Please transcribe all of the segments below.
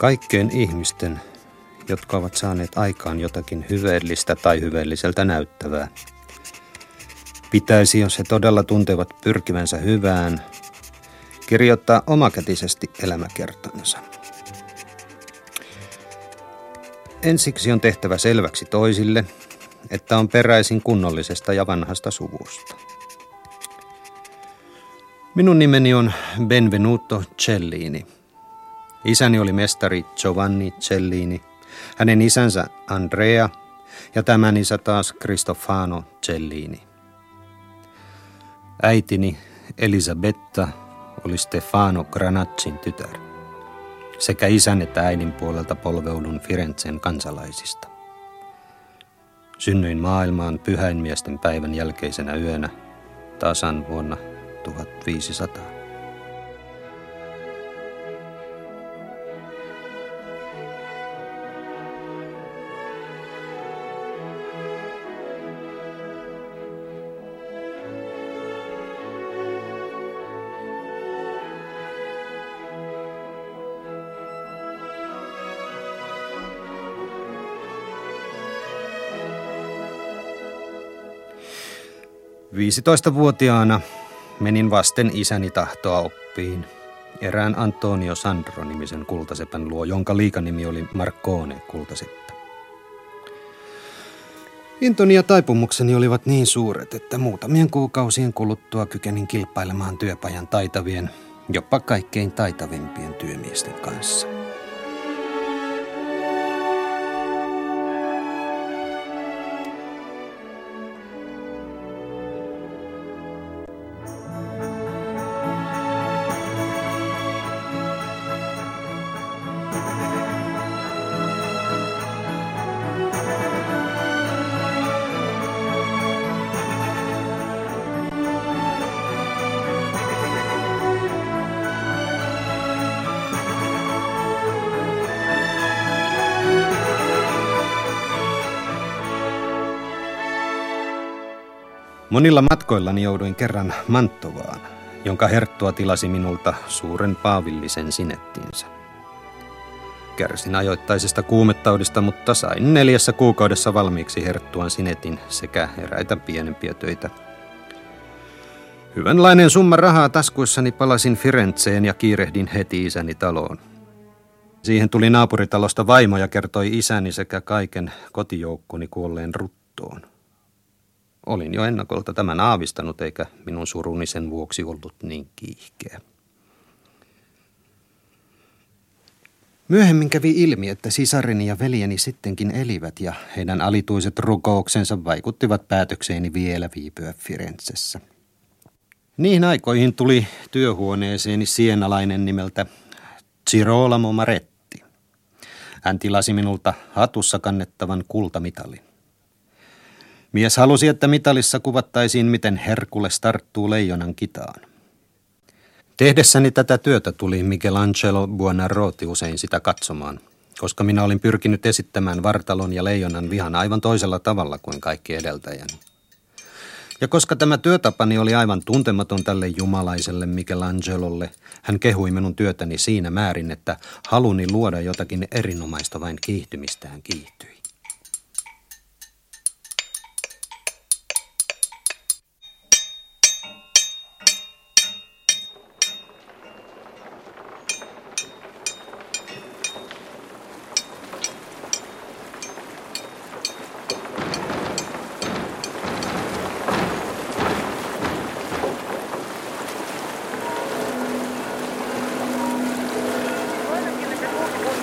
Kaikkeen ihmisten, jotka ovat saaneet aikaan jotakin hyveellistä tai hyveelliseltä näyttävää. Pitäisi, jos he todella tuntevat pyrkivänsä hyvään, kirjoittaa omakätisesti elämäkertansa. Ensiksi on tehtävä selväksi toisille, että on peräisin kunnollisesta ja vanhasta suvusta. Minun nimeni on Benvenuto Cellini. Isäni oli mestari Giovanni Cellini, hänen isänsä Andrea ja tämän isä taas Cristofano Cellini. Äitini Elisabetta oli Stefano Granaccin tytär. Sekä isän että äidin puolelta polveudun Firenzen kansalaisista. Synnyin maailmaan pyhäinmiesten päivän jälkeisenä yönä tasan vuonna 1500. 15-vuotiaana menin vasten isäni tahtoa oppiin erään Antonio Sandro-nimisen kultasepän luo, jonka liikanimi oli Marcone kultaseppä. Intoni ja taipumukseni olivat niin suuret, että muutamien kuukausien kuluttua kykenin kilpailemaan työpajan taitavien, jopa kaikkein taitavimpien työmiesten kanssa. Monilla matkoillani jouduin kerran Mantovaan, jonka herttua tilasi minulta suuren paavillisen sinettinsä. Kärsin ajoittaisesta kuumettaudista, mutta sain neljässä kuukaudessa valmiiksi herttuan sinetin sekä eräitä pienempiä töitä. Hyvänlainen summa rahaa taskuissani palasin Firenzeen ja kiirehdin heti isäni taloon. Siihen tuli naapuritalosta vaimo ja kertoi isäni sekä kaiken kotijoukkoni kuolleen ruttoon. Olin jo ennakolta tämän aavistanut, eikä minun suruni sen vuoksi ollut niin kiihkeä. Myöhemmin kävi ilmi, että sisareni ja veljeni sittenkin elivät ja heidän alituiset rukouksensa vaikuttivat päätökseeni vielä viipyä Firenzessä. Niihin aikoihin tuli työhuoneeseeni sienalainen nimeltä Girolamo Maretti. Hän tilasi minulta hatussa kannettavan kultamitalin. Mies halusi, että mitalissa kuvattaisiin, miten Herkules tarttuu leijonan kitaan. Tehdessäni tätä työtä tuli Michelangelo Buonarroti usein sitä katsomaan, koska minä olin pyrkinyt esittämään vartalon ja leijonan vihan aivan toisella tavalla kuin kaikki edeltäjäni. Ja koska tämä työtapani oli aivan tuntematon tälle jumalaiselle Michelangelolle, hän kehui minun työtäni siinä määrin, että haluni luoda jotakin erinomaista vain kiihtymistään kiihtyi.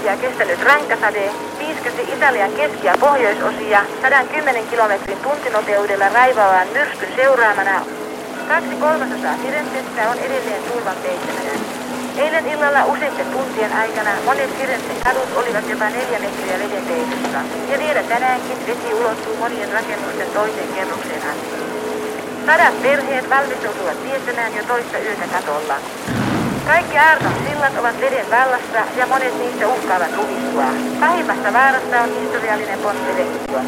Tuntia kestänyt ränkäsade piiskasi Italian keski- ja pohjoisosia 110 kilometrin tuntinopeudella raivaavaan myrskyn seuraamana. Kaksi kolmasosaa Firenzestä on edelleen tulvan peittämänä. Eilen illalla useiden tuntien aikana monet Firenzen kadut olivat jopa neljä metriä veden peitossa. Ja vielä tänäänkin vesi ulottuu monien rakennusten toiseen kerrokseen asti. Sadat perheet valmistautuvat viettämään jo toista yötä katolla. Kaikki Aarton sillat ovat veden vallassa ja monet niistä uhkaavat luhistua. Pahimmassa vaarassa on historiallinen Ponte Vecchio.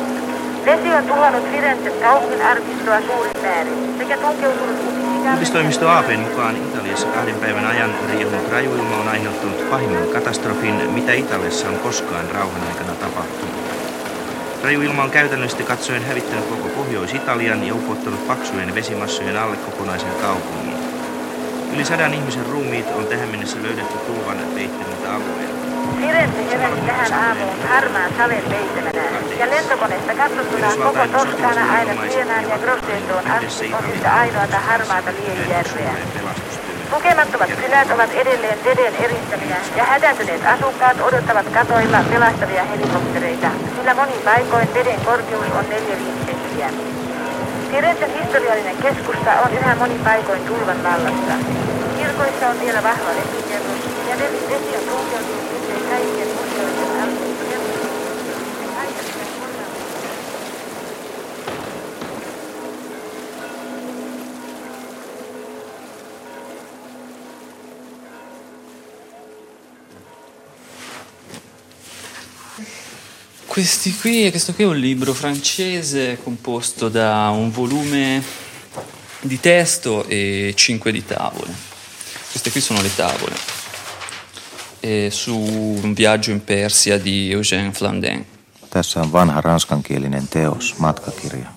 Vesi on tuhannut Firenzen kaupungin arkistoa suurin määrin sekä tunkeutunut Uutistoimisto APn mukaan Italiassa kahden päivän ajan riehunut rajuilma on aiheuttanut pahimman katastrofin, mitä Italiassa on koskaan rauhan aikana tapahtunut. Rajuilma on käytännössä katsoen hävittänyt koko Pohjois-Italian ja upottanut paksujen vesimassojen alle kokonaisen kaupungin. Yli sadan ihmisen ruumiit on tähän mennessä löydetty tulvan peittämältä alueelta. Firenze heräsi tähän aamuun harmaan saven peittämänä ja lentokoneesta katsottuna koko Toskana aina Sienaan ja Grossetoon asti on yhtä ainoata harmaata liejärveä. Lukemattomat kylät ovat edelleen veden eristämiä ja hätääntyneet asukkaat odottavat katoilla pelastavia helikoptereita, sillä monin paikoin veden korkeus on 4-5 senttiä. Firenzen historiallinen keskusta on yhä monin paikoin tulvan vallassa. Kirkoissa on vielä vahva vesikerros ja vesi on tunkeutunut Questi qui, questo qui è un libro francese composto da un volume di testo e cinque di tavole. Queste qui sono le tavole. E su un viaggio in Persia di Eugène Flandin. Tässä on vanha ranskankielinen teos, matkakirja.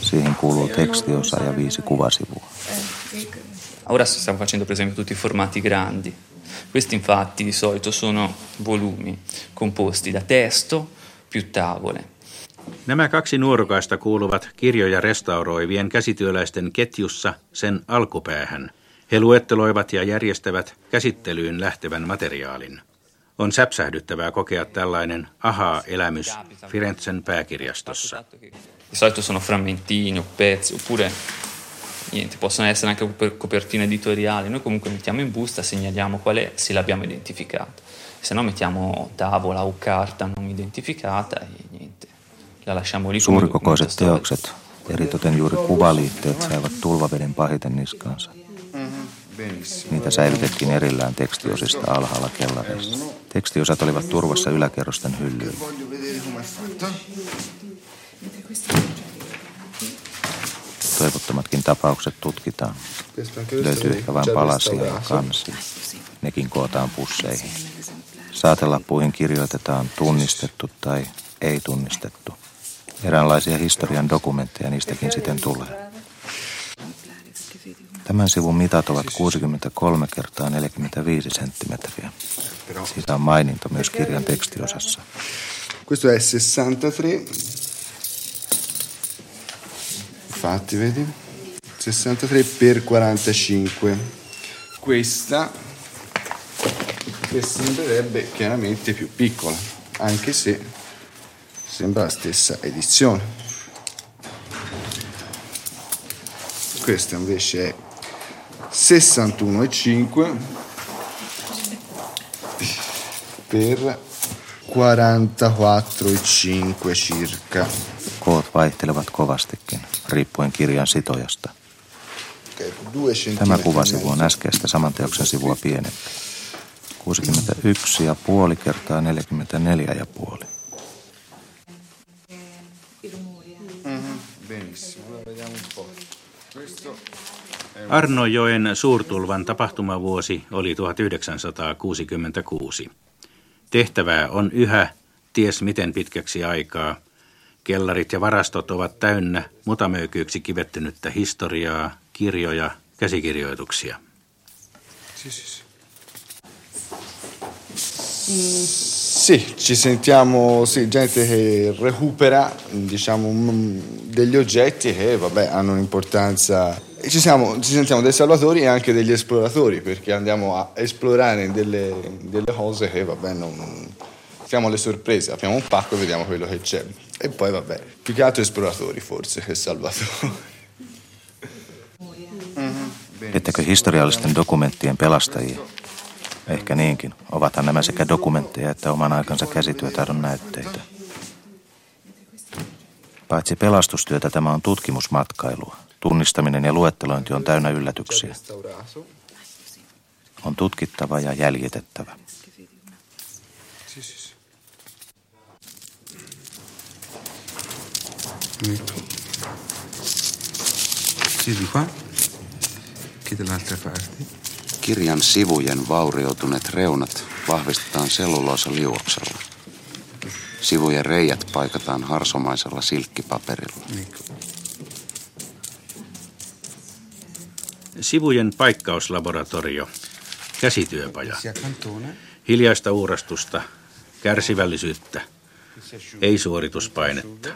Siihen kuuluu tekstiosa ja viisi kuvasivua. Ora stiamo facendo per esempio tutti i formati grandi. Questi infatti di solito sono volumi composti da testo più tavole. Nämä kaksi nuorukaista kuuluvat kirjoja restauroivien käsityöläisten ketjussa sen alkupäähän. He luetteloivat ja järjestävät käsittelyyn lähtevän materiaalin. On säpsähdyttävää kokea tällainen aha-elämys Firenzen pääkirjastossa. Di solito sono frammentini o pezzi oppure niente, possono essere anche per copertine editoriali. Noi comunque mettiamo in busta, segnaliamo qual è, se l'abbiamo identificata. Se no mettiamo tavola o carta non identificata e niente. La lasciamo lì Suurikokoiset teokset, eritoten juuri kuvaliitteet, saivat tulvaveden pahiten niskaansa. Niitä säilytettiin erillään tekstiosista alhaalla kellareissa. Tekstiosat olivat turvassa yläkerrosten hyllyillä. Toivottomatkin tapaukset tutkitaan. Löytyy ehkä vain palasia ja kansia. Nekin kootaan pusseihin. Saatelappuihin kirjoitetaan tunnistettu tai ei tunnistettu. Eräänlaisia historian dokumentteja niistäkin sitten tulee. Tämän sivun mitat ovat 63 kertaa 45 senttimetriä. Siitä on maininta myös kirjan tekstiosassa. Questo è 63 infatti vedi? 63 per 45 questa che sembrerebbe chiaramente più piccola anche se sembra la stessa edizione. Questa invece è 61,5 per 44,5 circa Koot vaihtelevat kovastikin, riippuen kirjan sitojasta. Tämä kuvasivu on äskeistä saman teoksen sivua pienempi. 61,5 kertaa 44,5. Arnojoen suurtulvan tapahtumavuosi oli 1966. Tehtävää on yhä, ties miten pitkäksi aikaa. Kellarit ja varastot ovat täynnä mutamöykyyksi kivettynyttä historiaa, kirjoja, käsikirjoituksia. Sì, ci sentiamo sì, gente che recupera diciamo, mm, degli oggetti che vabbè, hanno un'importanza. E ci, siamo, ci sentiamo dei salvatori e anche degli esploratori perché andiamo a esplorare delle, delle cose che vabbè, non, siamo alle sorprese, apriamo un pacco e vediamo quello che c'è. E poi vabbè, più che altro esploratori forse che salvatori. Ettekö historiallisten dokumenttien pelastajia? Ehkä niinkin. Ovathan nämä sekä dokumentteja että oman aikansa käsityötaidon näytteitä. Paitsi pelastustyötä tämä on tutkimusmatkailua. Tunnistaminen ja luettelointi on täynnä yllätyksiä. On tutkittava ja jäljitettävä. Kirjan sivujen vaurioituneet reunat vahvistetaan selluloosa liuoksella. Sivujen reijät paikataan harsomaisella silkkipaperilla. Sivujen paikkauslaboratorio. Käsityöpaja. Hiljaista uurastusta. Kärsivällisyyttä. Ei suorituspainetta.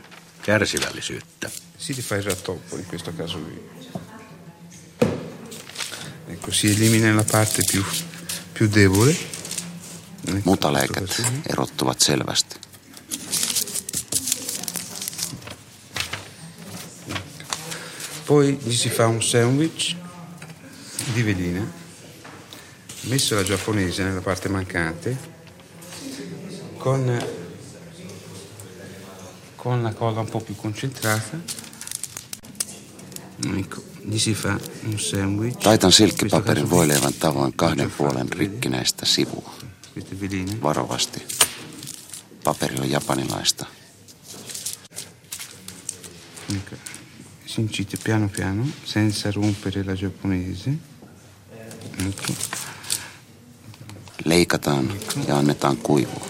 Kärsivällisyyttä. Si ti fai già troppo in questo caso. Ecco, si elimina la parte più, più debole. Erottuvat selvästi. Poi gli si fa un sandwich di veline, messo la giapponese nella parte mancante, con, con la colla un po' più concentrata. Ecco, gli si fa un sandwich. Taitan silkkipaperin voileivän tavoin kahden puolen rikkinäistä sivua. Varovasti. Paperi on japanilaista. Ecco. Si incide piano piano, senza rompere la giapponese. Leikataan ja annetaan kuivua.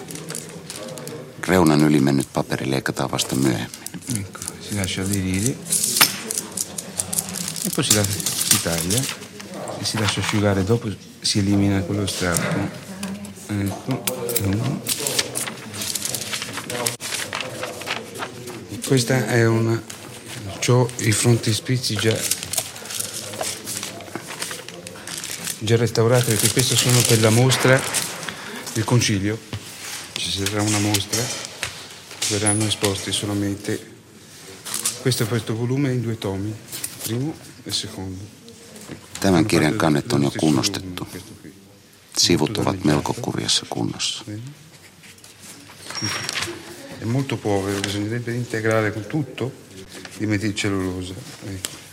Reunan yli mennyt paperi leikataan vasta myöhemmin. Ecco, si lascia aderire e poi si, la- si taglia e si lascia asciugare dopo si elimina quello strappo ecco uno. questa è una ho i frontispizi già già restaurati perché questi sono per la mostra del concilio ci sarà una mostra verranno esposti solamente questo questo volume in due tomi primo e secondo Tämän kirjan kannet on jo kunnostettu. Sivut ovat melko kurjassa kunnossa. è molto povero bisognerebbe integrare con tutto di metilcellulosa ecco.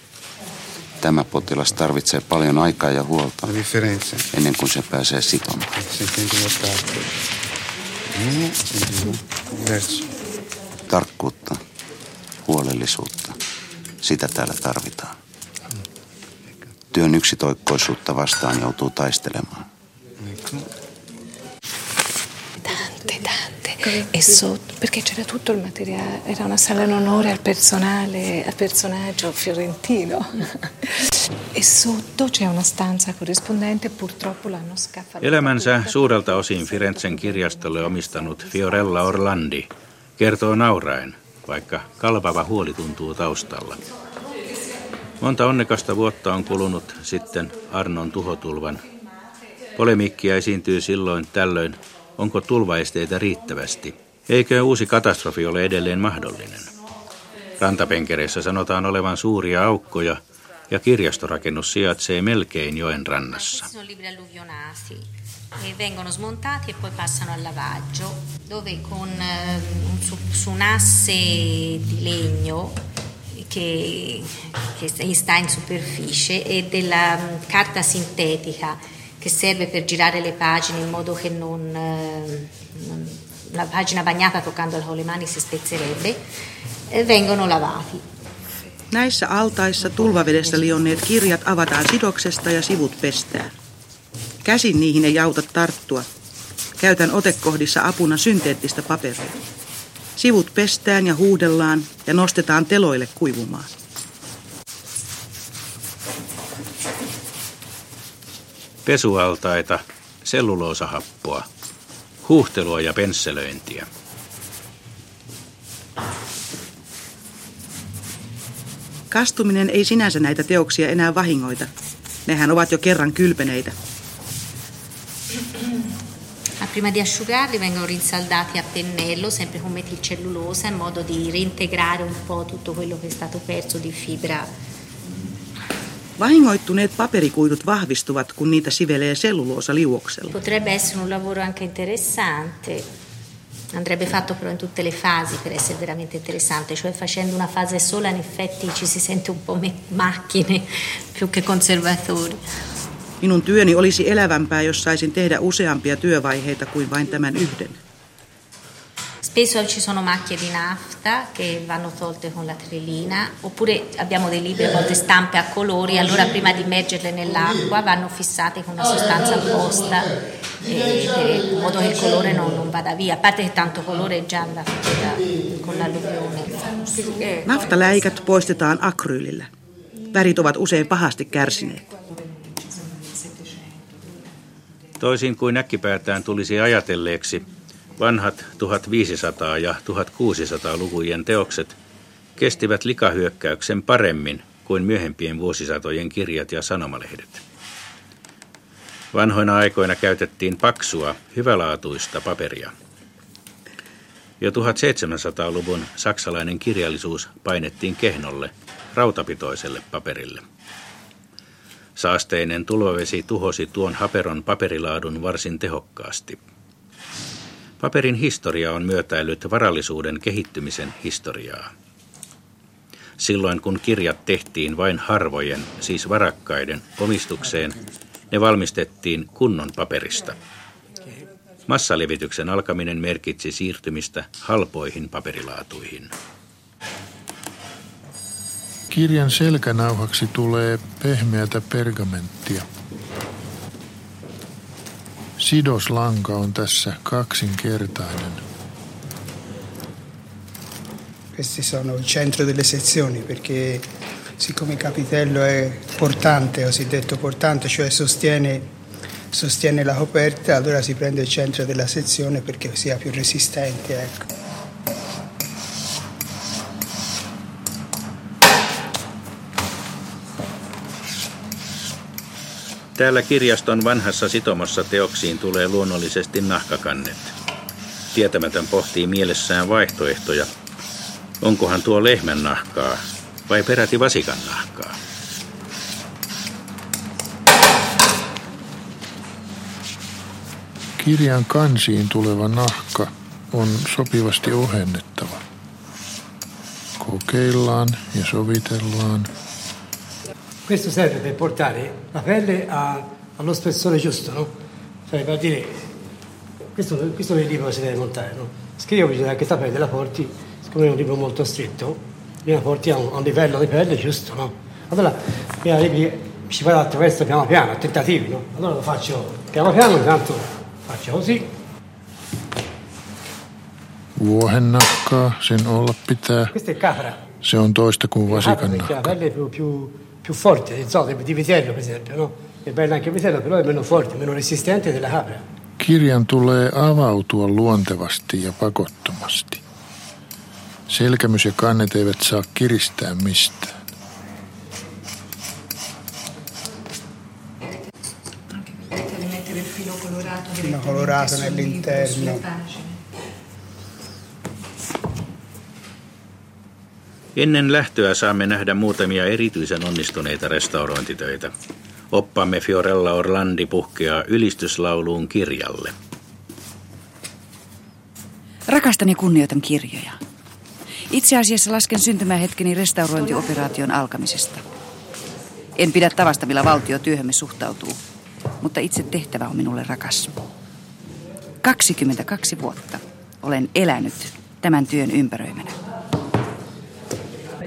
Tämä potilas tarvitsee paljon aikaa ja huolta la differenza ennen kuin se pääsee sitomaan. due verso Tarkkuutta, huolellisuutta, sitä täällä tarvitaan. Työn yksitoikkoisuutta vastaan joutuu taistelemaan. ecco Tante, tante. E sotto, perché c'era tutto il materiale, era una sala in onore al personale, al personaggio fiorentino. E sotto c'è una stanza corrispondente, purtroppo l'hanno scaffalato. Elämänsä suurelta osin Firenzen kirjastolle omistanut Fiorella Orlandi kertoo nauraen, vaikka kalvava huoli tuntuu taustalla. Monta onnekasta vuotta on kulunut sitten Arnon tuhotulvan. Polemiikkia esiintyy silloin tällöin, onko tulvaesteitä riittävästi. Eikö uusi katastrofi ole edelleen mahdollinen? Rantapenkereissä sanotaan olevan suuria aukkoja ja kirjastorakennus sijaitsee melkein joen rannassa. E e eh, legno che, che sta in superficie e della mm, carta sintetica che serve per girare le pagine in modo che non, eh, non- la pagina bagnata toccando con le mani si spezzerebbe, eh, vengono lavati. Näissä altaissa tulvavedessä lionneet kirjat avataan sidoksesta ja sivut pestään. Käsin niihin ei auta tarttua. Käytän otekohdissa apuna synteettistä paperia. Sivut pestään ja huudellaan ja nostetaan teloille kuivumaan. Pesualtaita, selluloosahappoa, huuhtelua ja pensselöintiä. Kastuminen ei sinänsä näitä teoksia enää vahingoita. Nehän ovat jo kerran kylpeneitä. Ma prima di asciugarli vengono rinsaldati a pennello, sempre con metilcellulosa, in modo di reintegrare un po' tutto quello che è stato perso di fibra. Vahingoittuneet paperikuidut vahvistuvat, kun niitä sivelee selluloosa liuoksella. Potrebbe essere un lavoro anche interessante. Andrebbe fatto però in tutte le fasi per essere veramente interessante, cioè facendo una fase sola in effetti ci si sente un po' macchine più che conservatori. Minun työni olisi elävämpää, jos saisin tehdä useampia työvaiheita kuin vain tämän yhden. Spesso ci sono macchie di nafta che vanno tolte con la trillina, oppure abbiamo dei libri a volte stampe a colori, allora prima di immergerle nell'acqua vanno fissate con una sostanza apposta eh, in modo che il colore non, non, vada via, a parte che tanto colore è già con l'alluvione. Naftaläikät poistetaan akryylillä. Värit ovat usein pahasti kärsineet. Toisin kuin äkkipäätään tulisi ajatelleeksi, vanhat 1500- ja 1600-lukujen teokset kestivät likahyökkäyksen paremmin kuin myöhempien vuosisatojen kirjat ja sanomalehdet. Vanhoina aikoina käytettiin paksua, hyvälaatuista paperia. Jo 1700-luvun saksalainen kirjallisuus painettiin kehnolle, rautapitoiselle paperille. Saasteinen tulvavesi tuhosi tuon haperon paperilaadun varsin tehokkaasti. Paperin historia on myötäillyt varallisuuden kehittymisen historiaa. Silloin kun kirjat tehtiin vain harvojen, siis varakkaiden, omistukseen, ne valmistettiin kunnon paperista. Massalevityksen alkaminen merkitsi siirtymistä halpoihin paperilaatuihin. Kirjan selkänauhaksi tulee pehmeätä pergamenttia. Sidoslanka on tässä kaksinkertainen. Questi sono il centro delle sezioni perché siccome il capitello è portante, cosiddetto portante, cioè sostiene, sostiene la coperta, allora si prende il centro della sezione perché sia più resistente. Ecco. Täällä kirjaston vanhassa sitomossa teoksiin tulee luonnollisesti nahkakannet. Tietämätön pohtii mielessään vaihtoehtoja. Onkohan tuo lehmän nahkaa vai peräti vasikan nahkaa? Kirjan kansiin tuleva nahka on sopivasti ohennettava. Kokeillaan ja sovitellaan – Questo serve per portare la pelle a, allo spessore giusto, no? Cioè per dire, questo, questo è il libro che si deve montare, no? Scrivo bisogna che questa pelle la porti, siccome è un libro molto stretto, la porti a un, a un livello di pelle giusto, no? Allora, prima di ci vado attraverso piano piano, a tentativi, no? Allora lo faccio piano piano, intanto faccio così. Vuohennakkaa sen olla pitää. Questo è capra. Se on toista kuin vasikannakka. La pelle è più, più più forte, so, di vitello per esempio, no? È bella anche il vitello, però è meno forte, meno resistente della capra. Kirjan tulee avautua luontevasti ja pakottomasti. Selkämys ja kannet eivät saa kiristää mistään. Filo colorato nell'interno. Ennen lähtöä saamme nähdä muutamia erityisen onnistuneita restaurointitöitä. Oppamme Fiorella Orlandi puhkeaa ylistyslauluun kirjalle. Rakastan ja kunnioitan kirjoja. Itse asiassa lasken syntymähetkeni restaurointioperaation alkamisesta. En pidä tavasta, millä valtio työhömme suhtautuu, mutta itse tehtävä on minulle rakas. 22 vuotta olen elänyt tämän työn ympäröimänä.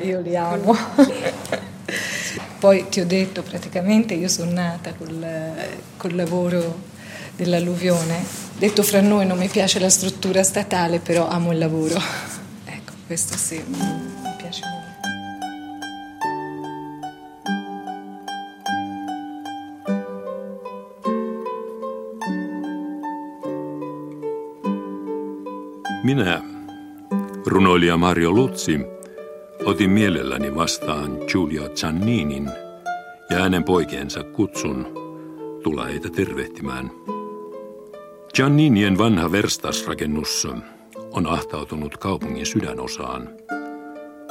Io li amo. Poi ti ho detto praticamente io sono nata col, col lavoro dell'alluvione. Detto fra noi non mi piace la struttura statale, però amo il lavoro. Ecco, questo sì, mi piace molto. Minä, runoilija Mario Lutsi, Otin mielelläni vastaan Giulia Gianninin ja hänen poikiensa kutsun tulla heitä tervehtimään. Gianninien vanha verstasrakennus on ahtautunut kaupungin sydänosaan.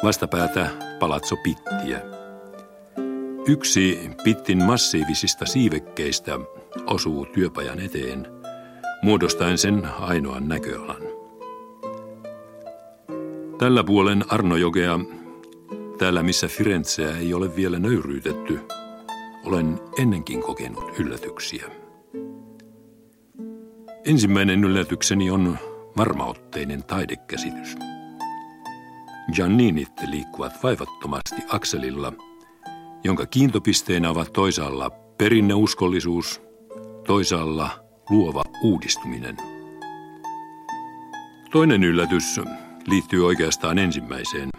Vastapäätä Palazzo Pittiä. Yksi Pittin massiivisista siivekkeistä osuu työpajan eteen, muodostaen sen ainoan näköalan. Tällä puolen Arnojokea Täällä, missä Firenzeä ei ole vielä nöyryytetty, olen ennenkin kokenut yllätyksiä. Ensimmäinen yllätykseni on varmaotteinen taidekäsitys. Gianninit liikkuvat vaivattomasti akselilla, jonka kiintopisteenä ovat toisaalla perinneuskollisuus, toisaalla luova uudistuminen. Toinen yllätys liittyy oikeastaan ensimmäiseen.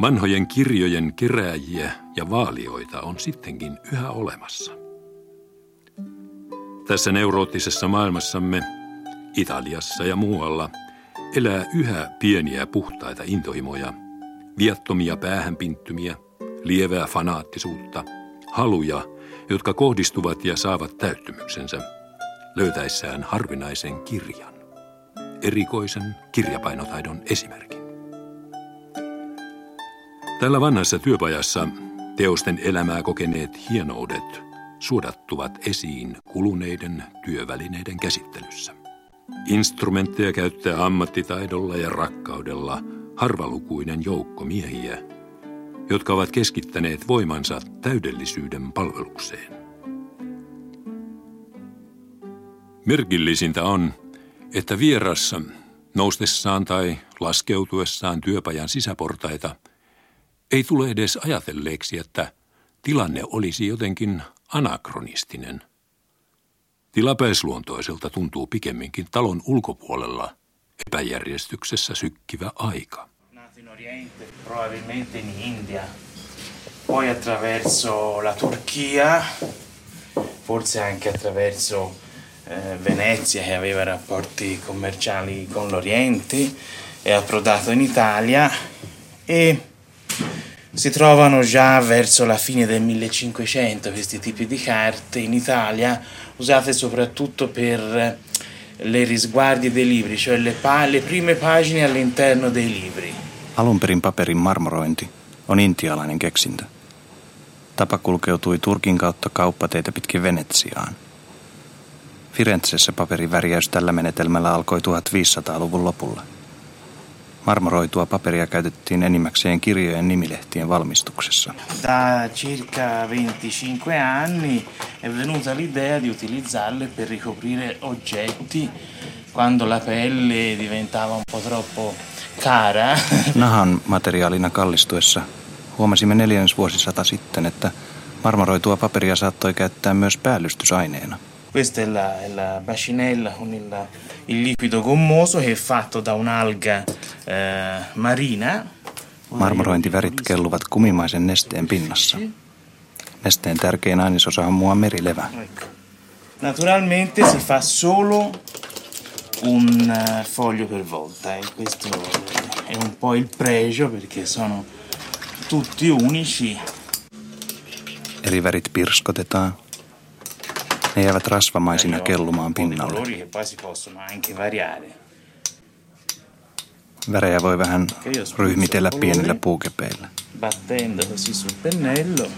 Vanhojen kirjojen kerääjiä ja vaalioita on sittenkin yhä olemassa. Tässä neuroottisessa maailmassamme, Italiassa ja muualla, elää yhä pieniä puhtaita intohimoja, viattomia päähänpinttymiä, lievää fanaattisuutta, haluja, jotka kohdistuvat ja saavat täyttymyksensä, löytäessään harvinaisen kirjan, erikoisen kirjapainotaidon esimerkin. Tällä vanhassa työpajassa teosten elämää kokeneet hienoudet suodattuvat esiin kuluneiden työvälineiden käsittelyssä. Instrumentteja käyttää ammattitaidolla ja rakkaudella harvalukuinen joukko miehiä, jotka ovat keskittäneet voimansa täydellisyyden palvelukseen. Merkillisintä on, että vierassa noustessaan tai laskeutuessaan työpajan sisäportaita ei tule edes ajatelleeksi, että tilanne olisi jotenkin anakronistinen. Tilapäisluontoiselta tuntuu pikemminkin talon ulkopuolella epäjärjestyksessä sykkivä aika. poi attraverso la Turchia, forse anche attraverso eh, Venezia che aveva rapporti commerciali con l'Oriente, è approdato in Italia e si trovano già verso la fine del 1500 questi tipi di carte in Italia, usate soprattutto per le risguardie dei libri, cioè le, pa- le prime pagine all'interno dei libri. Alun perin paperin marmorointi on intialainen keksintö. Tapa kulkeutui Turkin kautta kauppateitä pitkin Venetsiaan. Firenzessä paperin värjäys tällä menetelmällä alkoi 1500-luvun lopulla – Marmoroitua paperia käytettiin enimmäkseen kirjojen nimilehtien valmistuksessa. Da circa 25 anni è venuta l'idea di utilizzarle per ricoprire oggetti quando la pelle diventava un po' troppo cara. Nahan materiaalina kallistuessa huomasimme neljännesvuosisata sitten, että marmoroitua paperia saattoi käyttää myös päällystysaineena. Questa è la, è la bacinella con il, il, liquido gommoso che è fatto da un'alga eh, marina. Marmorointivärit kelluvat kumimaisen nesteen pinnassa. Nesteen tärkein ainesosa on mua merilevä. Naturalmente si fa solo un eh, foglio per volta e questo è un po' il pregio perché sono tutti unici. Eri värit pirskotetaan. Ne jäävät rasvamaisina kellumaan pinnalle. Värejä voi vähän ryhmitellä pienillä puukepeillä. Battendo così sul pennello.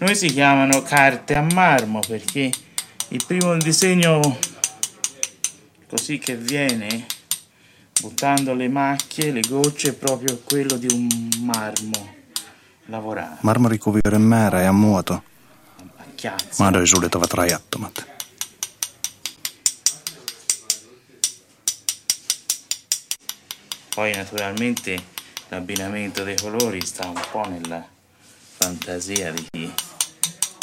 Noi si chiamano carte a marmo perché il primo disegno così che viene buttando le macchie, le gocce, è proprio quello di un marmo lavorato. Marmorikuvioiden määrä ja muoto Mahdollisuudet ovat rajattomat. Poi naturalmente l'abbinamento dei colori sta un po' nella fantasia di chi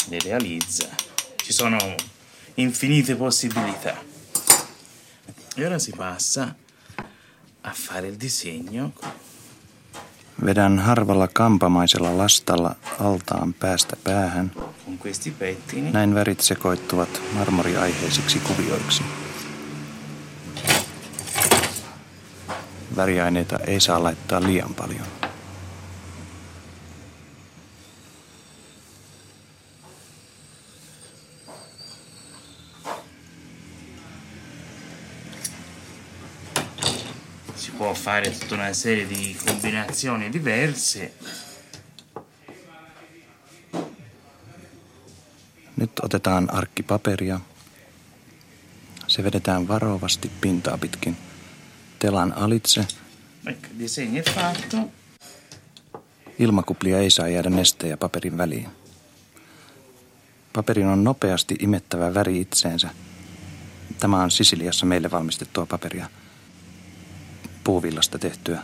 li realizza. Ci sono infinite possibilità. E ora si passa a fare il disegno Vedän harvalla kampamaisella lastalla altaan päästä päähän. Näin värit sekoittuvat marmoriaiheisiksi kuvioiksi. Väriaineita ei saa laittaa liian paljon. Fare tutta una serie di combinazioni diverse. Nyt otetaan arkki paperia. Se vedetään varovasti pintaa pitkin telan alitse. Ecco, disegno è fatto. Ilmakuplia ei saa jäädä nesteen paperin väliin. Paperin on nopeasti imettävä väri itseensä, Tämä on Sisiliassa meille valmistettua paperia. Puuvillasta tehtyä.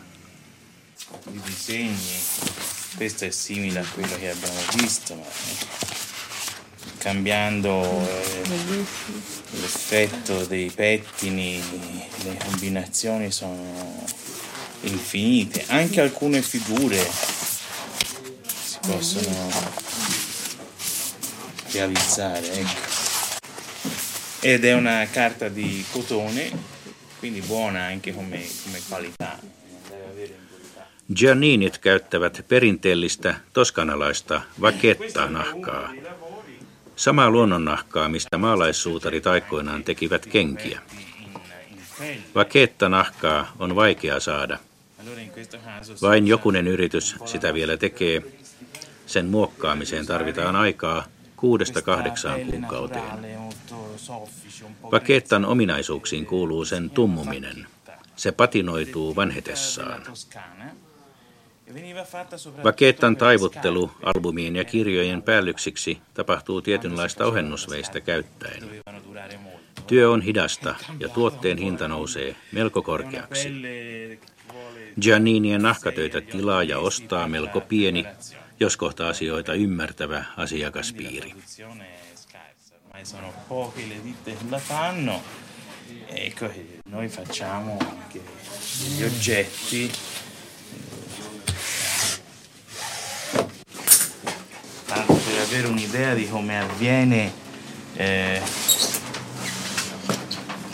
Questo è simile a quello che abbiamo visto, ma cambiando eh, l'effetto dei pettini, le combinazioni sono infinite, anche alcune figure si possono realizzare, ecco. Ed è una carta di cotone, quindi buona anche come, come qualità. Gianninit käyttävät perinteellistä toskanalaista vaketta-nahkaa. Samaa luonnonnahkaa, mistä maalaissuutarit aikoinaan tekivät kenkiä. Vaketta-nahkaa on vaikea saada. Vain jokunen yritys sitä vielä tekee. Sen muokkaamiseen tarvitaan aikaa kuudesta kahdeksaan kuukauteen. Vakettan ominaisuuksiin kuuluu sen tummuminen. Se patinoituu vanhetessaan. Vakettan taivuttelu albumiin ja kirjojen päällyksiksi tapahtuu tietynlaista ohennusveistä käyttäen. Työ on hidasta ja tuotteen hinta nousee melko korkeaksi. Gianninien nahkatöitä tilaa ja ostaa melko pieni, jos kohta asioita ymmärtävä asiakaspiiri. Ecco noi facciamo anche degli oggetti tanto per avere un'idea di come avviene eh,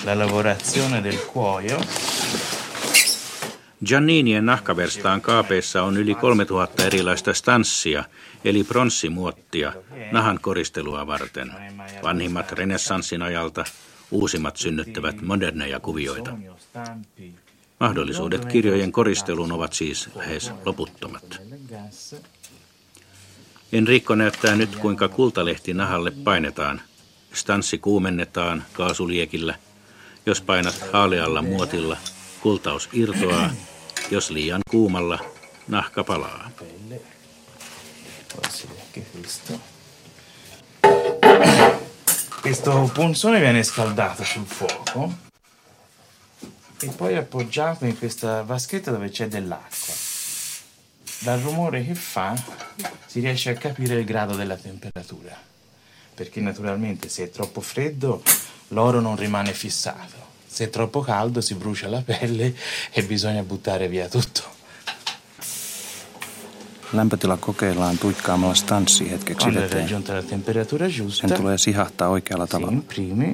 la lavorazione del cuoio. Gianninien nahkaverstaan kaapeissa on yli 3000 erilaista stanssia, eli pronssimuottia, nahan koristelua varten. Vanhimmat renessanssin ajalta, uusimmat synnyttävät moderneja kuvioita. Mahdollisuudet kirjojen koristeluun ovat siis lähes loputtomat. Enrico näyttää nyt, kuinka kultalehti nahalle painetaan. Stanssi kuumennetaan kaasuliekillä. Jos painat haalealla muotilla, kultaus irtoaa. Jos liian kuumalla, nahka palaa. Questo punzone viene scaldato sul fuoco e poi appoggiato in questa vaschetta dove c'è dell'acqua. Dal rumore che fa si riesce a capire il grado della temperatura, perché naturalmente se è troppo freddo l'oro non rimane fissato, se è troppo caldo si brucia la pelle e bisogna buttare via tutto. Lämpötila kokeillaan tuikkaamalla stanssi hetkeksi Quando è veteen. raggiunta la temperatura giusta, Sen tulee sihahtaa oikealla tavalla. imprimi.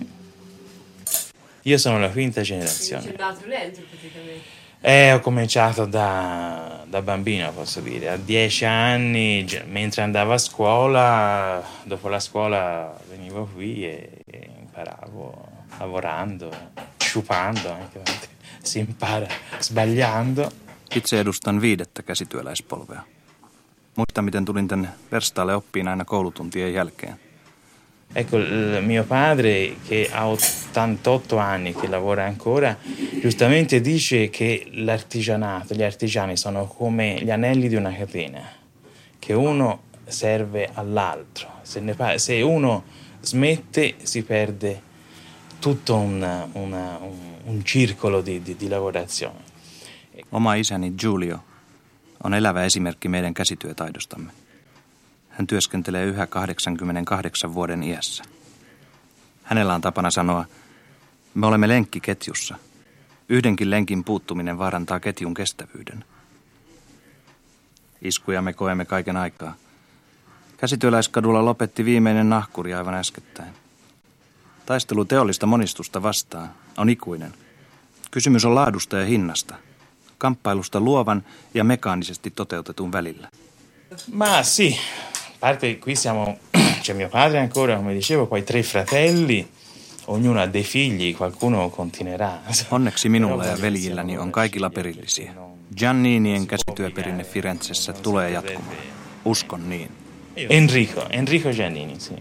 Io sono la quinta generazione. andato lento praticamente. Eh, ho cominciato da, da bambino, posso dire, a dieci anni, mentre andavo a scuola, dopo la scuola venivo qui e, e imparavo lavorando, sciupando anche, si impara sbagliando. Itse edustan viidettä käsityöläispolvea. Muistan, miten tulin tänne verstaalle oppiin aina koulutuntien jälkeen. Ecco, il mio padre che ha 88 anni, che lavora ancora, giustamente dice che l'artigianato, gli artigiani sono come gli anelli di una catena, che uno serve all'altro. Se, se uno smette si perde tutto un, una- un- un circolo di, di- di lavorazione. Oma isäni Giulio on elävä esimerkki meidän käsityötaidostamme. Hän työskentelee yhä 88 vuoden iässä. Hänellä on tapana sanoa, me olemme lenkki ketjussa. Yhdenkin lenkin puuttuminen vaarantaa ketjun kestävyyden. Iskuja me koemme kaiken aikaa. Käsityöläiskadulla lopetti viimeinen nahkuri aivan äskettäin. Taistelu teollista monistusta vastaan on ikuinen. Kysymys on laadusta ja hinnasta. Kamppailusta luovan ja mekaanisesti toteutetun välillä. Ma sì, parte qui siamo, c'è mio padre ancora, come dicevo, poi tre fratelli, ognuno ha dei figli, qualcuno continuerà. Onneksi minulla ja veljilläni on kaikilla perillisiä. Gianninien käsityöperinne Firenzessä tulee jatkumaan. Uskon niin. Enrico, Enrico Giannini, sì.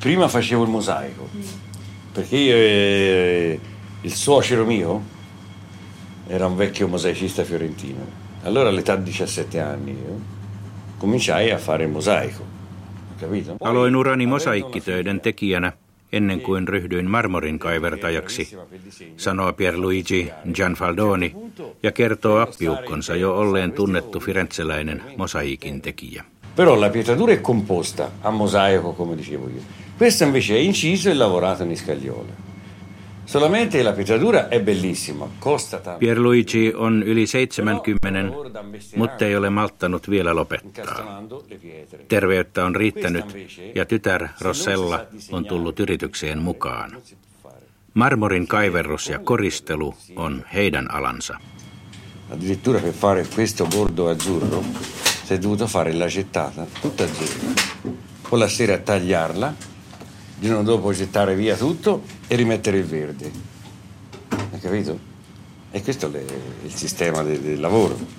Prima facevo il mosaico, perché io, eh, il suocero mio era un vecchio mosaicista fiorentino. Allora all'età di 17 anni io cominciai a fare il mosaico, capito? Aloin urani mosaikkitöiden tekijänä ennen kuin ryhdyin marmorin kaivertajaksi, sanoo Pierluigi Gianfaldoni ja kertoo appiukkonsa jo olleen tunnettu firenzeläinen mosaikin tekijä. Però la pietratura è composta a mosaico, come dicevo io. Questa invece è inciso e lavorato in scagliola. Solamente la pietratura è bellissima, costa tanto. Pierluigi on yli 70, mutta ei ole malttanut vielä lopettaa. Terveyttä on riittänyt ja tytär Rossella on tullut yritykseen mukaan. Marmorin kaiverrus ja koristelu on heidän alansa. Addirittura per fare questo bordo azzurro si è dovuto fare la gettata tutta azzurra. Poi la sera tagliarla, il giorno dopo gettare via tutto e rimettere il verde. Hai capito? E questo è il sistema del, del lavoro.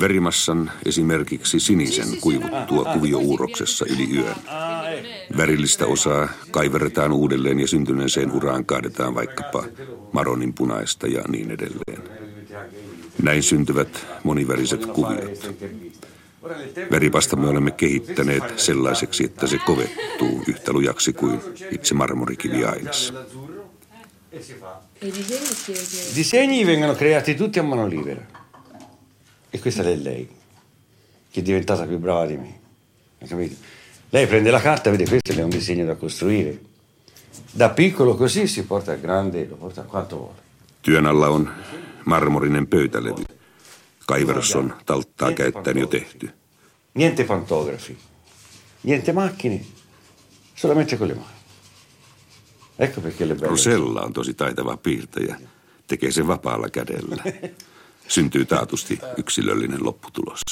Verimassan esimerkiksi sinisen kuivuttua kuviouuroksessa yli yön. Värillistä osaa kaiverretaan uudelleen ja syntyneeseen uraan kaadetaan vaikkapa maronin punaista ja niin edelleen. Näin syntyvät moniväriset kuviot. Veripasta me olemme kehittäneet sellaiseksi, että se kovettuu yhtä lujaksi kuin itse marmorikiviaines. I disegni vengono creati tutti a mano libera. E questa è lei, che è diventata più brava di me. Capito? Lei prende la carta, vede questo è un disegno da costruire. Da piccolo così si porta a grande, lo porta quanto vuole. Työn alla on marmorinen pöytälevy. Kaiverus on talttaa käyttäen jo tehty. Niente pantografi, niente macchine, solamente con le mani. Ecco perché le belle. Rosella on tosi taitava piirtäjä. Tekee sen vapaalla kädellä. Syntyy taatusti yksilöllinen lopputulos.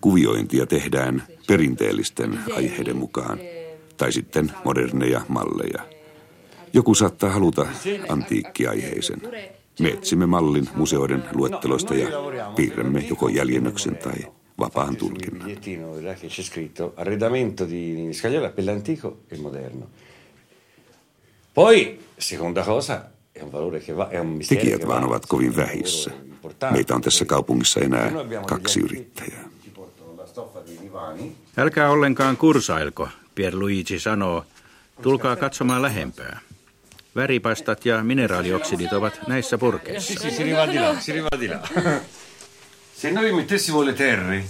Kuviointia tehdään perinteellisten aiheiden mukaan, tai sitten moderneja malleja. Joku saattaa haluta antiikkiaiheisen. Me etsimme mallin museoiden luetteloista ja piirrämme joko jäljennöksen tai vapaan tulkinnan. C'è scritto arredamento di scagliola per l'antico e il moderno. Poi, seconda cosa, è un valore che va, è un mistero Tekijät vaan va. ovat kovin vähissä. Meitä on tässä kaupungissa enää kaksi yrittäjää. Älkää ollenkaan kursailko, Pierluigi sanoo. Tulkaa katsomaan lähempää. Väripastat ja mineraalioksidit ovat näissä purkeissa. Sì, sì, si arriva di là, si di là. Se noi mettessimo le terre,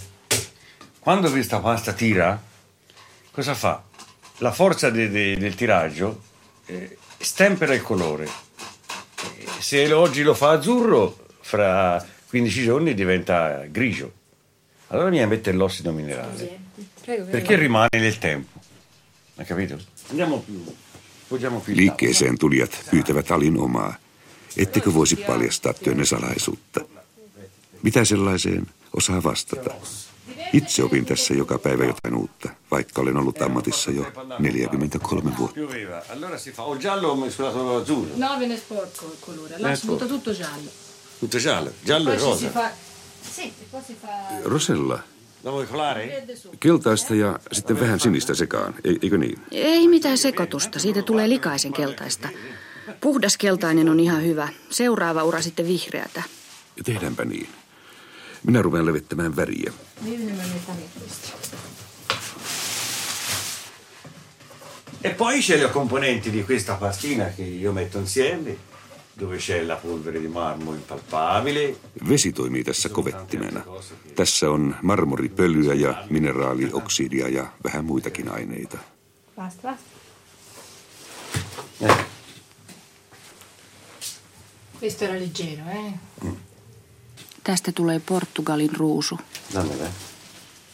quando questa pasta tira, cosa fa? La forza de- de- del tiraggio eh, stempera il colore. Eh, Se oggi lo fa azzurro, fra 15 giorni diventa grigio. Allora bisogna mettere l'ossido minerale. Perché rimane nel tempo. Hai capito? Andiamo più. Liikkeeseen tulijat pyytävät alin omaa. Ettekö voisi paljastaa työnne salaisuutta? Mitä sellaiseen osaa vastata? Itse opin tässä joka päivä jotain uutta, vaikka olen ollut ammatissa jo 43 vuotta. Pioveva. Allora si fa o giallo o mescolato azzurro. Viene sporco il colore. Là si butta sporco. tutto giallo. Tutto giallo, giallo Poi ci rosa. si fa... Sì, poi si fa... Rosella, Su. keltaista ja sitten vähän sinistä sekaan, e- eikö niin? Ei mitään sekoitusta, siitä tulee likaisen keltaista. Puhdas keltainen on ihan hyvä. Seuraava ura sitten vihreätä. Tehdäänpä niin. Minä rupean levittämään väriä. Metà questi. E poi c'è le componenti di questa pastina che io metto insieme, dove c'è la polvere di marmo impalpabile. Vesi toimii tässä kovettimena. Tässä on marmoripölyä ja mineraalioksidia ja vähän muitakin aineita. Questo era leggero, eh? Tästä tulee Portugalin ruusu, Dammela.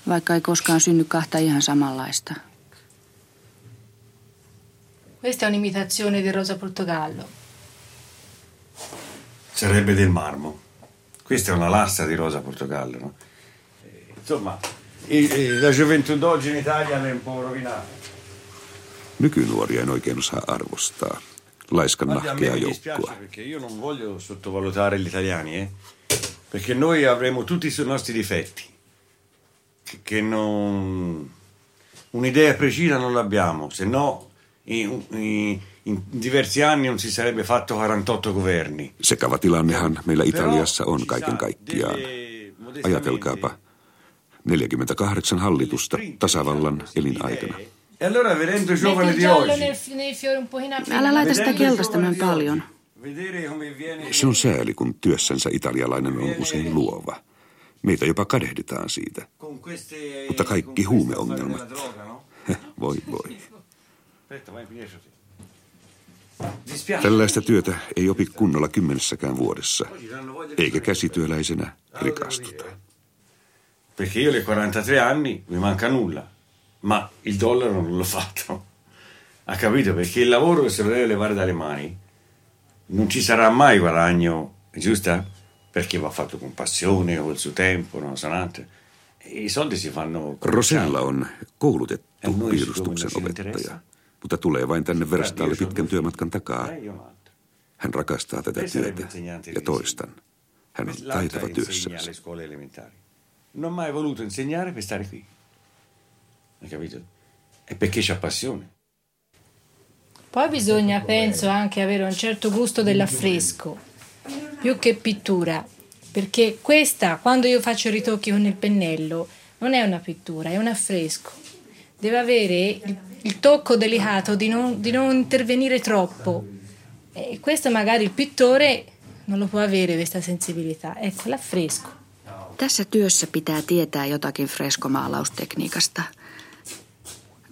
vaikka ei koskaan synny kahta ihan samanlaista. Questa è un'imitazione di Rosa Portogallo. Sarebbe del marmo. Questa è una lassa di Rosa Portogallo, no? Insomma, la gioventù d'oggi in Italia è un po' rovinata. Nykynuoria en oikein osaa arvostaa. Laiskan nahkea mi dispiace joukkoa. perché io non voglio sottovalutare gli italiani, eh? Perché noi avremo tutti i nostri difetti. Che non... un'idea precisa non l'abbiamo, se no in, in, in diversi anni non si sarebbe fatto 48 governi. Sekava tilannehan meillä Italiassa on kaiken kaikkiaan. Ajatelkaapa, 48 hallitusta tasavallan elinaikana. E. Älä laita sitä keltaista noin paljon. Se on sääli, kun työssänsä italialainen on usein luova. Meitä jopa kadehditaan siitä. Mutta kaikki huumeongelmat. voi voi. Tällaista työtä ei opi kunnolla kymmenessäkään vuodessa, eikä käsityöläisenä rikastuta. Perché io le 43 anni mi manca nulla, ma il dollaro non l'ho fatto. Ha capito? Perché il lavoro che se lo deve levare dalle mani non ci sarà mai guadagno, giusto? Perché va fatto con passione, col suo tempo, no? Sanante. I soldi si fanno... Rosella on koulutettu piirustuksen opettaja, mutta tulee vain tänne verstaalle pitkän työmatkan takaa. Hän rakastaa tätä työtä ja toistan. Hän on taitava työssänsä. Non ho mai voluto insegnare per stare qui. Hai capito? È perché c'ha passione. Poi bisogna, penso, anche avere un certo gusto dell'affresco, più che pittura, perché questa, quando io faccio i ritocchi con il pennello, non è una pittura, è un affresco. Deve avere il, il tocco delicato di non, di non intervenire troppo. E questo magari il pittore non lo può avere questa sensibilità. Ecco, l'affresco. Tässä työssä pitää tietää jotakin freskomaalaustekniikasta.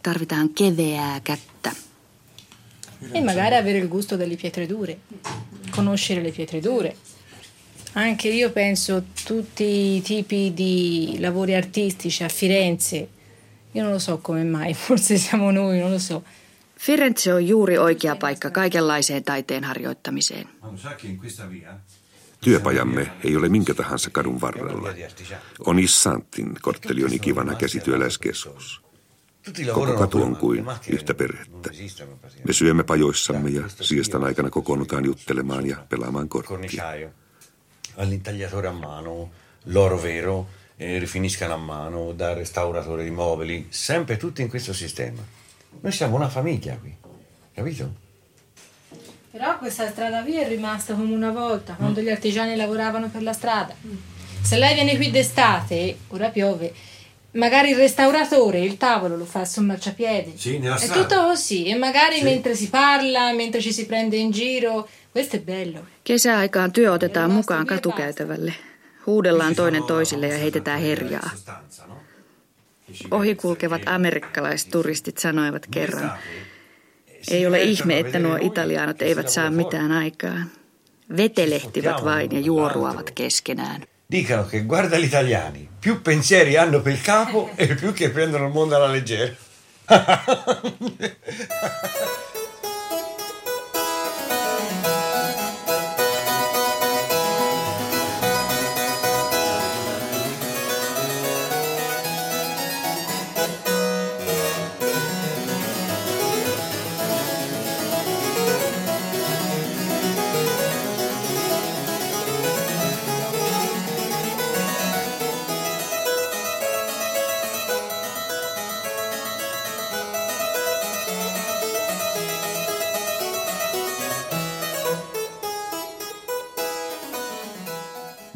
Tarvitaan keveää kättä. E magari avere il gusto delle pietre dure, conoscere le pietre dure. Anche io penso tutti i tipi di lavori artistici a Firenze. Io non lo so come mai, forse siamo noi, non lo so. Firenze on juuri oikea paikka kaikenlaiseen taiteen harjoittamiseen. Työpajamme ei ole minkä tahansa kadun varrella. Onissantin kortteli on ikivana käsityöläiskeskus. Koko katu on kuin yhtä perhettä. Me syömme pajoissamme ja siestan aikana kokoonnutaan juttelemaan ja pelaamaan korttia. All'intagliatore a mano, l'oro vero, eh, rifiniscano a mano, da restauratore di mobili, sempre tutti in questo sistema. Noi siamo una famiglia qui, capito? Però questa strada qui è rimasta come una volta, quando gli artigiani lavoravano per la strada. Se lei viene qui d'estate, ora piove, magari il restauratore il tavolo lo fa sul marciapiede. Sì, nella È strada. tutto così, e magari Sì. mentre si parla, mentre ci si prende in giro, questo è bello. Kesäaikaan työ otetaan mukaan katukäytävälle. Huudellaan toinen toisille ja heitetään herjaa. Ohikulkevat amerikkalaiset turistit sanoivat kerran. Ei ole ihme, että nuo italianot eivät saa mitään aikaan. Vetelehtivät vain ja juoruavat keskenään. Dicono che guarda gli italiani, più pensieri hanno per il capo e più che prendono il mondo alla leggera.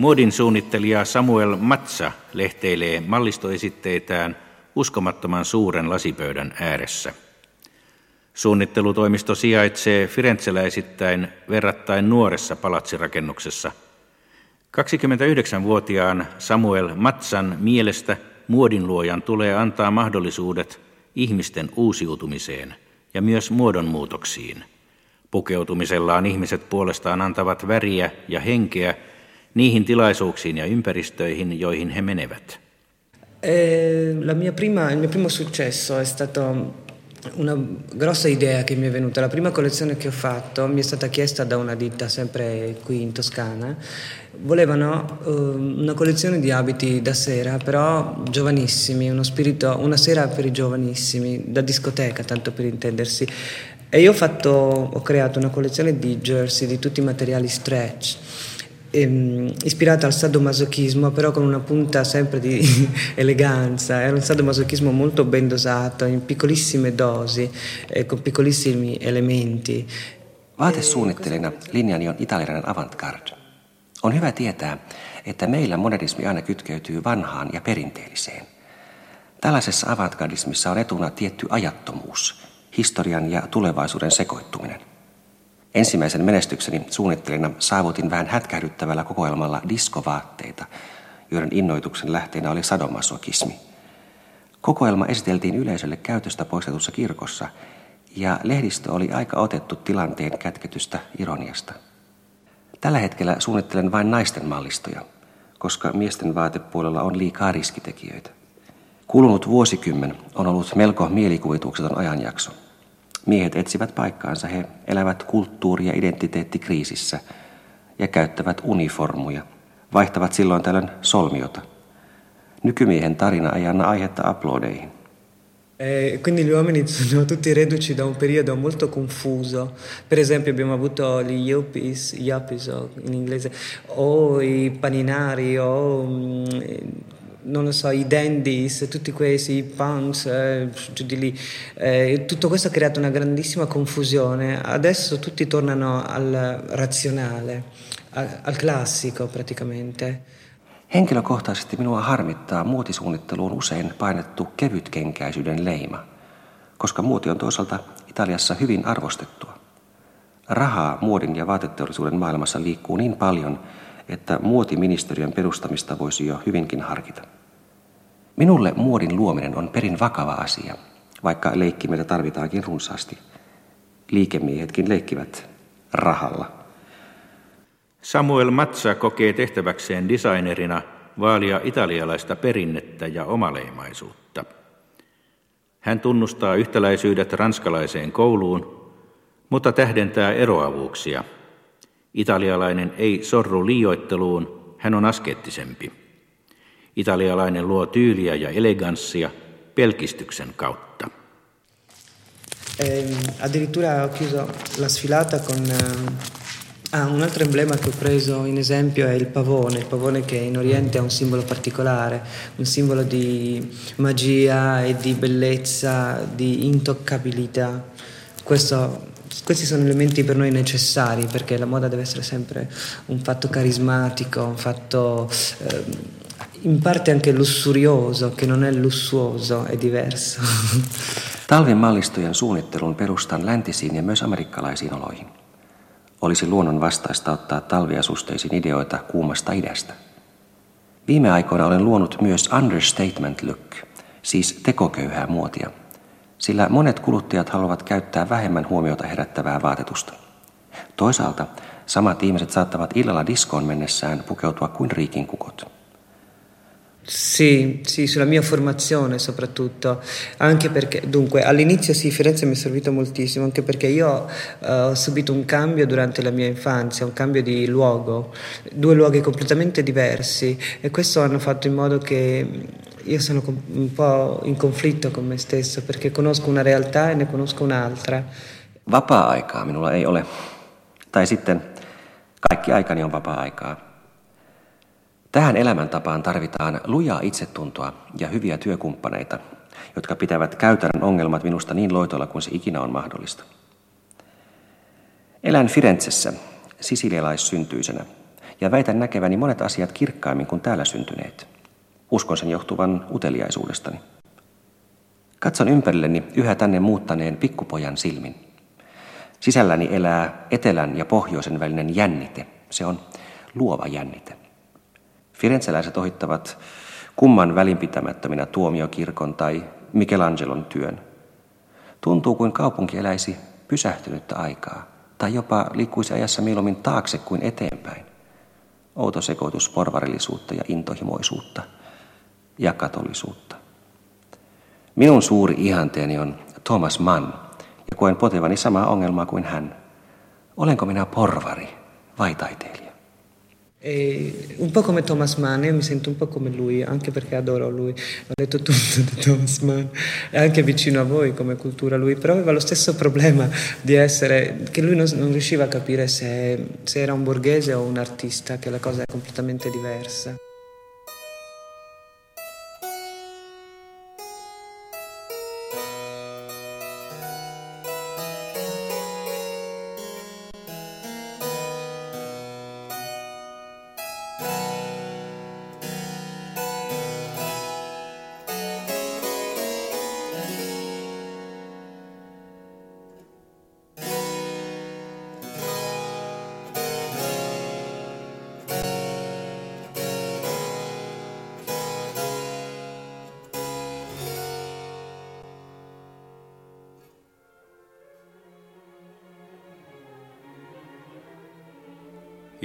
Muodin suunnittelija Samuel Matsa lehteilee mallistoesitteitään uskomattoman suuren lasipöydän ääressä. Suunnittelutoimisto sijaitsee Firenzeläisittäin verrattain nuoressa palatsirakennuksessa. 29-vuotiaan Samuel Matsan mielestä muodinluojan tulee antaa mahdollisuudet ihmisten uusiutumiseen ja myös muodonmuutoksiin. Pukeutumisellaan ihmiset puolestaan antavat väriä ja henkeä niihin tilaisuuksiin ja ympäristöihin, joihin he menevät. Eh, prima, il mio primo successo è stato una grossa idea che mi è venuta. La prima collezione che ho fatto mi è stata chiesta da una ditta sempre qui in Toscana. Volevano eh, una collezione di abiti da sera, però giovanissimi, uno spirito, una sera per i giovanissimi, da discoteca tanto per intendersi. E io ho, fatto, ho creato una collezione di jersey di tutti i materiali stretch ehm, ispirata al sadomasochismo, però con una punta sempre di eleganza. Era un sadomasochismo molto ben dosato, in piccolissime dosi, eh, con piccolissimi elementi. Vaatesuunnittelijana linjani on italialainen avantgarde. On hyvä tietää, että meillä modernismi aina kytkeytyy vanhaan ja perinteelliseen. Tällaisessa avantgardismissa on etuna tietty ajattomuus, historian ja tulevaisuuden sekoittuminen. Ensimmäisen menestykseni suunnittelijana saavutin vähän hätkähdyttävällä kokoelmalla diskovaatteita, joiden innoituksen lähteenä oli sadomasokismi. Kokoelma esiteltiin yleisölle käytöstä poistetussa kirkossa, ja lehdistö oli aika otettu tilanteen kätketystä ironiasta. Tällä hetkellä suunnittelen vain naisten mallistoja, koska miesten vaatepuolella on liikaa riskitekijöitä. Kulunut vuosikymmen on ollut melko mielikuvitukseton ajanjakso. Miehet etsivät paikkaansa, he elävät kulttuuri- ja identiteettikriisissä ja käyttävät uniformuja, vaihtavat silloin tällöin solmiota. Nykymiehen tarina ei anna aihetta aplodeihin. Eh, quindi gli uomini sono tutti reduci da un periodo molto confuso. Per esempio abbiamo avuto gli yuppies, yuppies in inglese, o i paninari, o mm, non lo so, i dandies, tutti questi, i punks, eh, giù di lì. Eh, tutto questo ha creato una grandissima confusione. Adesso tutti tornano al razionale, al, al classico praticamente. Henkilökohtaisesti minua harmittaa muotisuunnitteluun usein painettu kevytkenkäisyyden leima, koska muoti on toisaalta Italiassa hyvin arvostettua. Rahaa muodin ja vaateteollisuuden maailmassa liikkuu niin paljon, että muotiministeriön perustamista voisi jo hyvinkin harkita. Minulle muodin luominen on perin vakava asia, vaikka leikkimeitä tarvitaankin runsaasti. Liikemiehetkin leikkivät rahalla. Samuel Matsa kokee tehtäväkseen designerina vaalia italialaista perinnettä ja omaleimaisuutta. Hän tunnustaa yhtäläisyydet ranskalaiseen kouluun, mutta tähdentää eroavuuksia. Italialainen ei sorru liioitteluun, hän on askeettisempi. Italialainen luo tyyliä ja eleganssia pelkistyksen kautta. Eh, addirittura ho chiuso la sfilata con eh, Ah, un altro emblema che ho preso in esempio è il pavone, il pavone che in Oriente è un simbolo particolare, un simbolo di magia e di bellezza, di intoccabilità. Questo, questi sono elementi per noi necessari perché la moda deve essere sempre un fatto carismatico, un fatto eh, in parte anche lussurioso, che non è lussuoso, è diverso. Talven mallistojen suunnittelun perustan läntisiin ja myös amerikkalaisiin oloihin. Olisi luonnon vastaista ottaa talviasusteisiin ideoita kuumasta idästä. Viime aikoina olen luonut myös understatement look, siis tekoköyhää muotia, sillä monet kuluttajat haluavat käyttää vähemmän huomiota herättävää vaatetusta. Toisaalta samat ihmiset saattavat illalla diskoon mennessään pukeutua kuin riikinkukot. Sì, sì, sulla mia formazione soprattutto, anche perché, dunque, all'inizio sì, Firenze mi è servito moltissimo, anche perché io uh, ho subito un cambio durante la mia infanzia, un cambio di luogo, due luoghi completamente diversi e questo hanno fatto in modo che io sono un po' in conflitto con me stesso perché conosco una realtà e ne conosco un'altra. Vapaa-aikaa minulla ei ole. Tai sitten kaikki aikani on vapaa-aikaa. Tähän elämäntapaan tarvitaan lujaa itsetuntoa ja hyviä työkumppaneita, jotka pitävät käytännön ongelmat minusta niin loitoilla kuin se ikinä on mahdollista. Elän Firenzessä, sisilialaissyntyisenä, ja väitän näkeväni monet asiat kirkkaimmin kuin täällä syntyneet. Uskon sen johtuvan uteliaisuudestani. Katson ympärilleni yhä tänne muuttaneen pikkupojan silmin. Sisälläni elää etelän ja pohjoisen välinen jännite. Se on luova jännite. Firenzeläiset ohittavat kumman välinpitämättöminä tuomiokirkon tai Michelangelon työn. Tuntuu kuin kaupunki eläisi pysähtynyttä aikaa, tai jopa liikkuisi ajassa mieluummin taakse kuin eteenpäin. Outo sekoitus porvarillisuutta ja intohimoisuutta ja katollisuutta. Minun suuri ihanteeni on Thomas Mann, ja koen potevani samaa ongelmaa kuin hän. Olenko minä porvari vai taiteilija? E un po' come Thomas Mann, io mi sento un po' come lui, anche perché adoro lui. Ho letto tutto di Thomas Mann, è anche vicino a voi come cultura lui, però aveva lo stesso problema di essere, che lui non, non riusciva a capire se, se era un borghese o un artista, che la cosa è completamente diversa.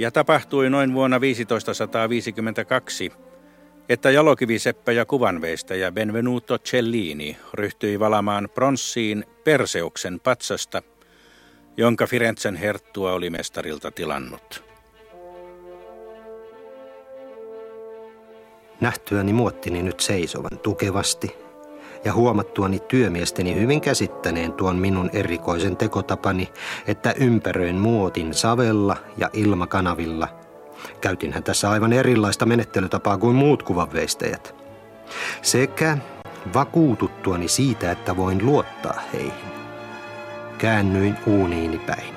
Ja tapahtui noin vuonna 1552, että jalokiviseppä ja kuvanveistäjä Benvenuto Cellini ryhtyi valamaan pronssiin Perseuksen patsasta, jonka Firenzen herttua oli mestarilta tilannut. Nähtyäni muottini nyt seisovan tukevasti ja huomattuani työmiesteni hyvin käsittäneen tuon minun erikoisen tekotapani, että ympäröin muotin savella ja ilmakanavilla. Käytinhän tässä aivan erilaista menettelytapaa kuin muut kuvanveistäjät. Sekä vakuututtuani siitä, että voin luottaa heihin. Käännyin uuniini päin.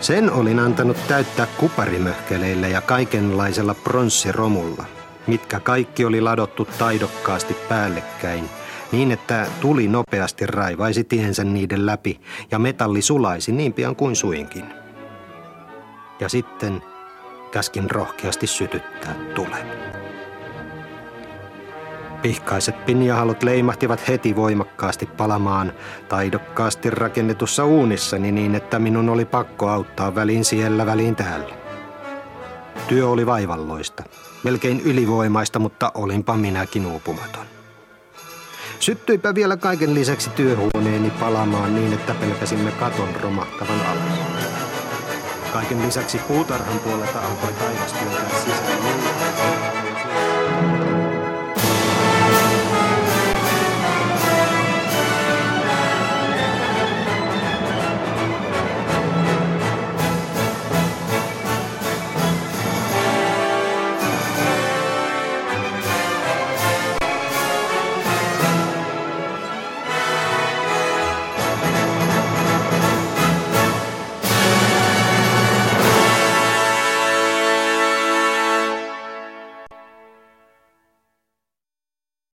Sen olin antanut täyttää kuparimöhkeleillä ja kaikenlaisella pronssiromulla – mitkä kaikki oli ladottu taidokkaasti päällekkäin, niin että tuli nopeasti raivaisi tiensä niiden läpi ja metalli sulaisi niin pian kuin suinkin. Ja sitten käskin rohkeasti sytyttää tulen. Pihkaiset pinjahalot leimahtivat heti voimakkaasti palamaan taidokkaasti rakennetussa uunissani niin, että minun oli pakko auttaa väliin siellä väliin täällä. Työ oli vaivalloista, melkein ylivoimaista, mutta olinpa minäkin uupumaton. Syttyipä vielä kaiken lisäksi työhuoneeni palamaan niin, että pelkäsimme katon romahtavan alas. Kaiken lisäksi puutarhan puolelta alkoi taivas niin,